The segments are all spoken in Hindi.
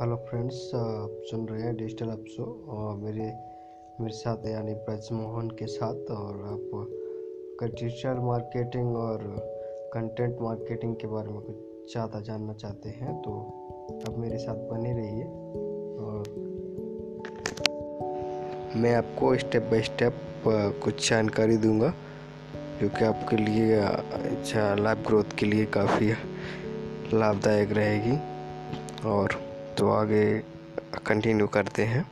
हेलो फ्रेंड्स, आप सुन रहे हैं डिजिटल अप शो और मेरे मेरे साथ यानी ब्रज मोहन के साथ, और आप डिजिटल मार्केटिंग और कंटेंट मार्केटिंग के बारे में कुछ ज़्यादा जानना चाहते हैं तो आप मेरे साथ बने रहिए, और मैं आपको स्टेप बाय स्टेप कुछ जानकारी दूँगा, जो कि आपके लिए अच्छा लाइफ ग्रोथ के लिए काफ़ी लाभदायक रहेगी, और तो आगे कंटिन्यू करते हैं।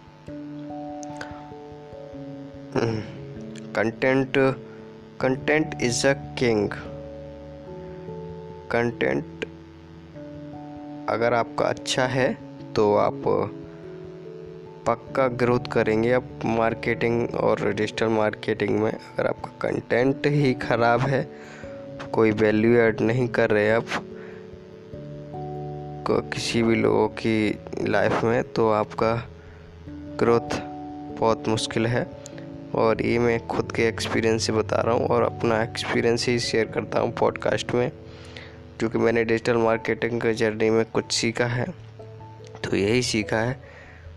Content content is a king content अगर आपका अच्छा है तो आप पक्का ग्रोथ करेंगे। आप मार्केटिंग और डिजिटल मार्केटिंग में अगर आपका कंटेंट ही ख़राब है, कोई वैल्यू ऐड नहीं कर रहे आप किसी भी लोगों की लाइफ में तो आपका ग्रोथ बहुत मुश्किल है। और ये मैं खुद के एक्सपीरियंस से बता रहा हूँ और अपना एक्सपीरियंस ही शेयर करता हूँ पॉडकास्ट में, क्योंकि मैंने डिजिटल मार्केटिंग के जर्नी में कुछ सीखा है। तो यही सीखा है।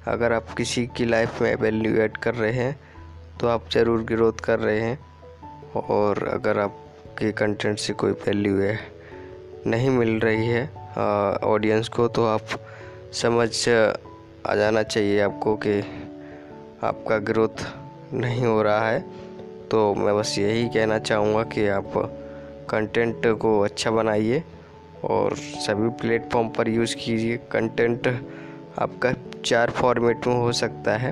अगर आप किसी की लाइफ में वैल्यू ऐड कर रहे हैं तो आप ज़रूर ग्रोथ कर रहे हैं। और अगर आपके कंटेंट से कोई वैल्यू है, नहीं मिल रही है ऑडियंस को तो आप समझ, आ, जाना चाहिए आपको कि आपका ग्रोथ नहीं हो रहा है। तो मैं बस यही कहना चाहूँगा कि आप कंटेंट को अच्छा बनाइए और सभी प्लेटफॉर्म पर यूज़ कीजिए। कंटेंट आपका चार फॉर्मेट में हो सकता है।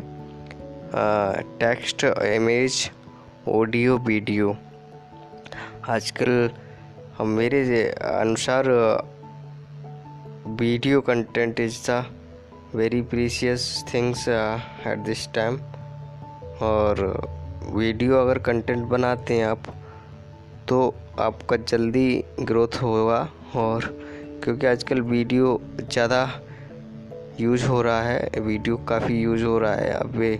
टेक्स्ट इमेज ऑडियो वीडियो आजकल मेरे अनुसार video content is the very precious things uh, at this time. और वीडियो अगर कंटेंट बनाते हैं आप तो आपका जल्दी ग्रोथ होगा। और क्योंकि आजकल वीडियो ज़्यादा यूज़ हो रहा है वीडियो काफ़ी यूज़ हो रहा है अभी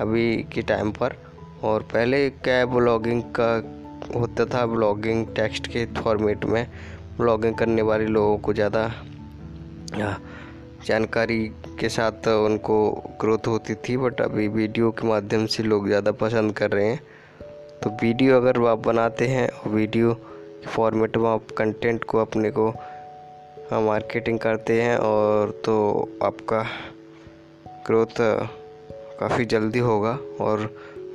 अभी के टाइम पर। और पहले क्या ब्लॉगिंग का होता था ब्लॉगिंग टेक्स्ट के फॉर्मेट में ब्लॉगिंग करने वाले लोगों को ज़्यादा जानकारी के साथ उनको ग्रोथ होती थी बट अभी वीडियो के माध्यम से लोग ज़्यादा पसंद कर रहे हैं। तो वीडियो अगर आप बनाते हैं और वीडियो फॉर्मेट में आप कंटेंट को अपने को मार्केटिंग करते हैं और तो आपका ग्रोथ काफ़ी जल्दी होगा और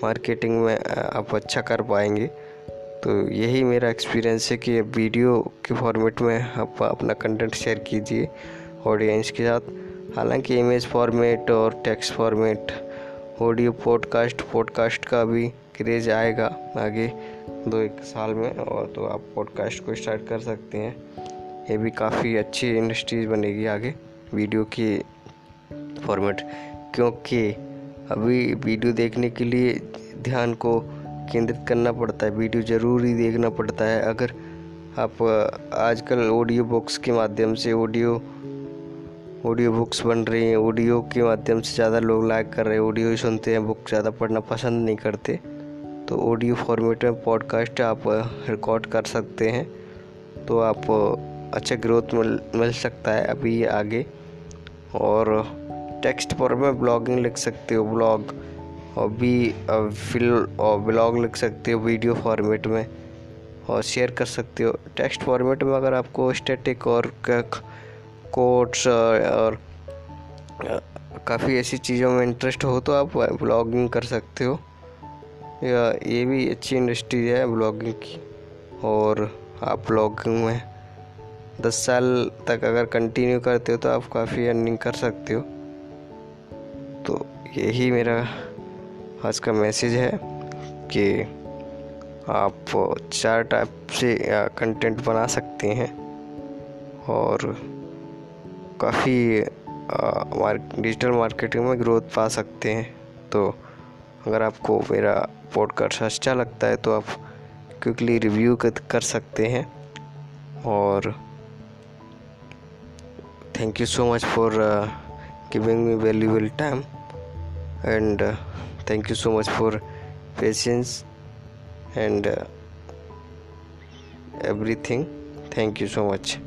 मार्केटिंग में आप अच्छा कर पाएँगे। तो यही मेरा एक्सपीरियंस है कि वीडियो के फॉर्मेट में आप अपना कंटेंट शेयर कीजिए। ऑडियंस के साथ। हालाँकि इमेज फॉर्मेट और text format audio podcast podcast का भी क्रेज़ आएगा आगे दो एक साल में और तो आप पॉडकास्ट को स्टार्ट कर सकते हैं। ये भी काफ़ी अच्छी इंडस्ट्रीज़ बनेगी आगे वीडियो की फॉर्मेट क्योंकि अभी वीडियो देखने के लिए ध्यान को केंद्रित करना पड़ता है वीडियो ज़रूर देखना पड़ता है। अगर आप आजकल ऑडियो बुक्स के माध्यम से ऑडियो ऑडियो बुक्स बन रही हैं। ऑडियो के माध्यम से ज़्यादा लोग लाइक कर रहे हैं। ऑडियो ही सुनते हैं बुक ज़्यादा पढ़ना पसंद नहीं करते। तो ऑडियो फॉर्मेट में पॉडकास्ट आप रिकॉर्ड कर सकते हैं। तो आप अच्छा ग्रोथ मिल मिल सकता है अभी आगे। और टेक्स्ट पर में ब्लॉगिंग लिख सकते हो ब्लॉग और भी फिल और ब्लॉग लिख सकते हो वीडियो फॉर्मेट में। और शेयर कर सकते हो। टेक्स्ट फॉर्मेट में अगर आपको स्टैटिक और कोट्स और काफ़ी ऐसी चीज़ों में इंटरेस्ट हो तो आप ब्लॉगिंग कर सकते हो। या ये भी अच्छी इंडस्ट्री है ब्लॉगिंग की। और आप ब्लॉगिंग में दस साल तक अगर कंटिन्यू करते हो तो आप काफ़ी अर्निंग कर सकते हो। तो यही मेरा आज का मैसेज है कि आप चार टाइप से कंटेंट बना सकते हैं। और काफ़ी डिजिटल मार्केटिंग में ग्रोथ पा सकते हैं। तो अगर आपको मेरा पॉडकास्ट अच्छा लगता है तो आप क्विकली रिव्यू कर सकते हैं। और thank you so much for giving me valuable time and thank you so much for patience and everything thank you so much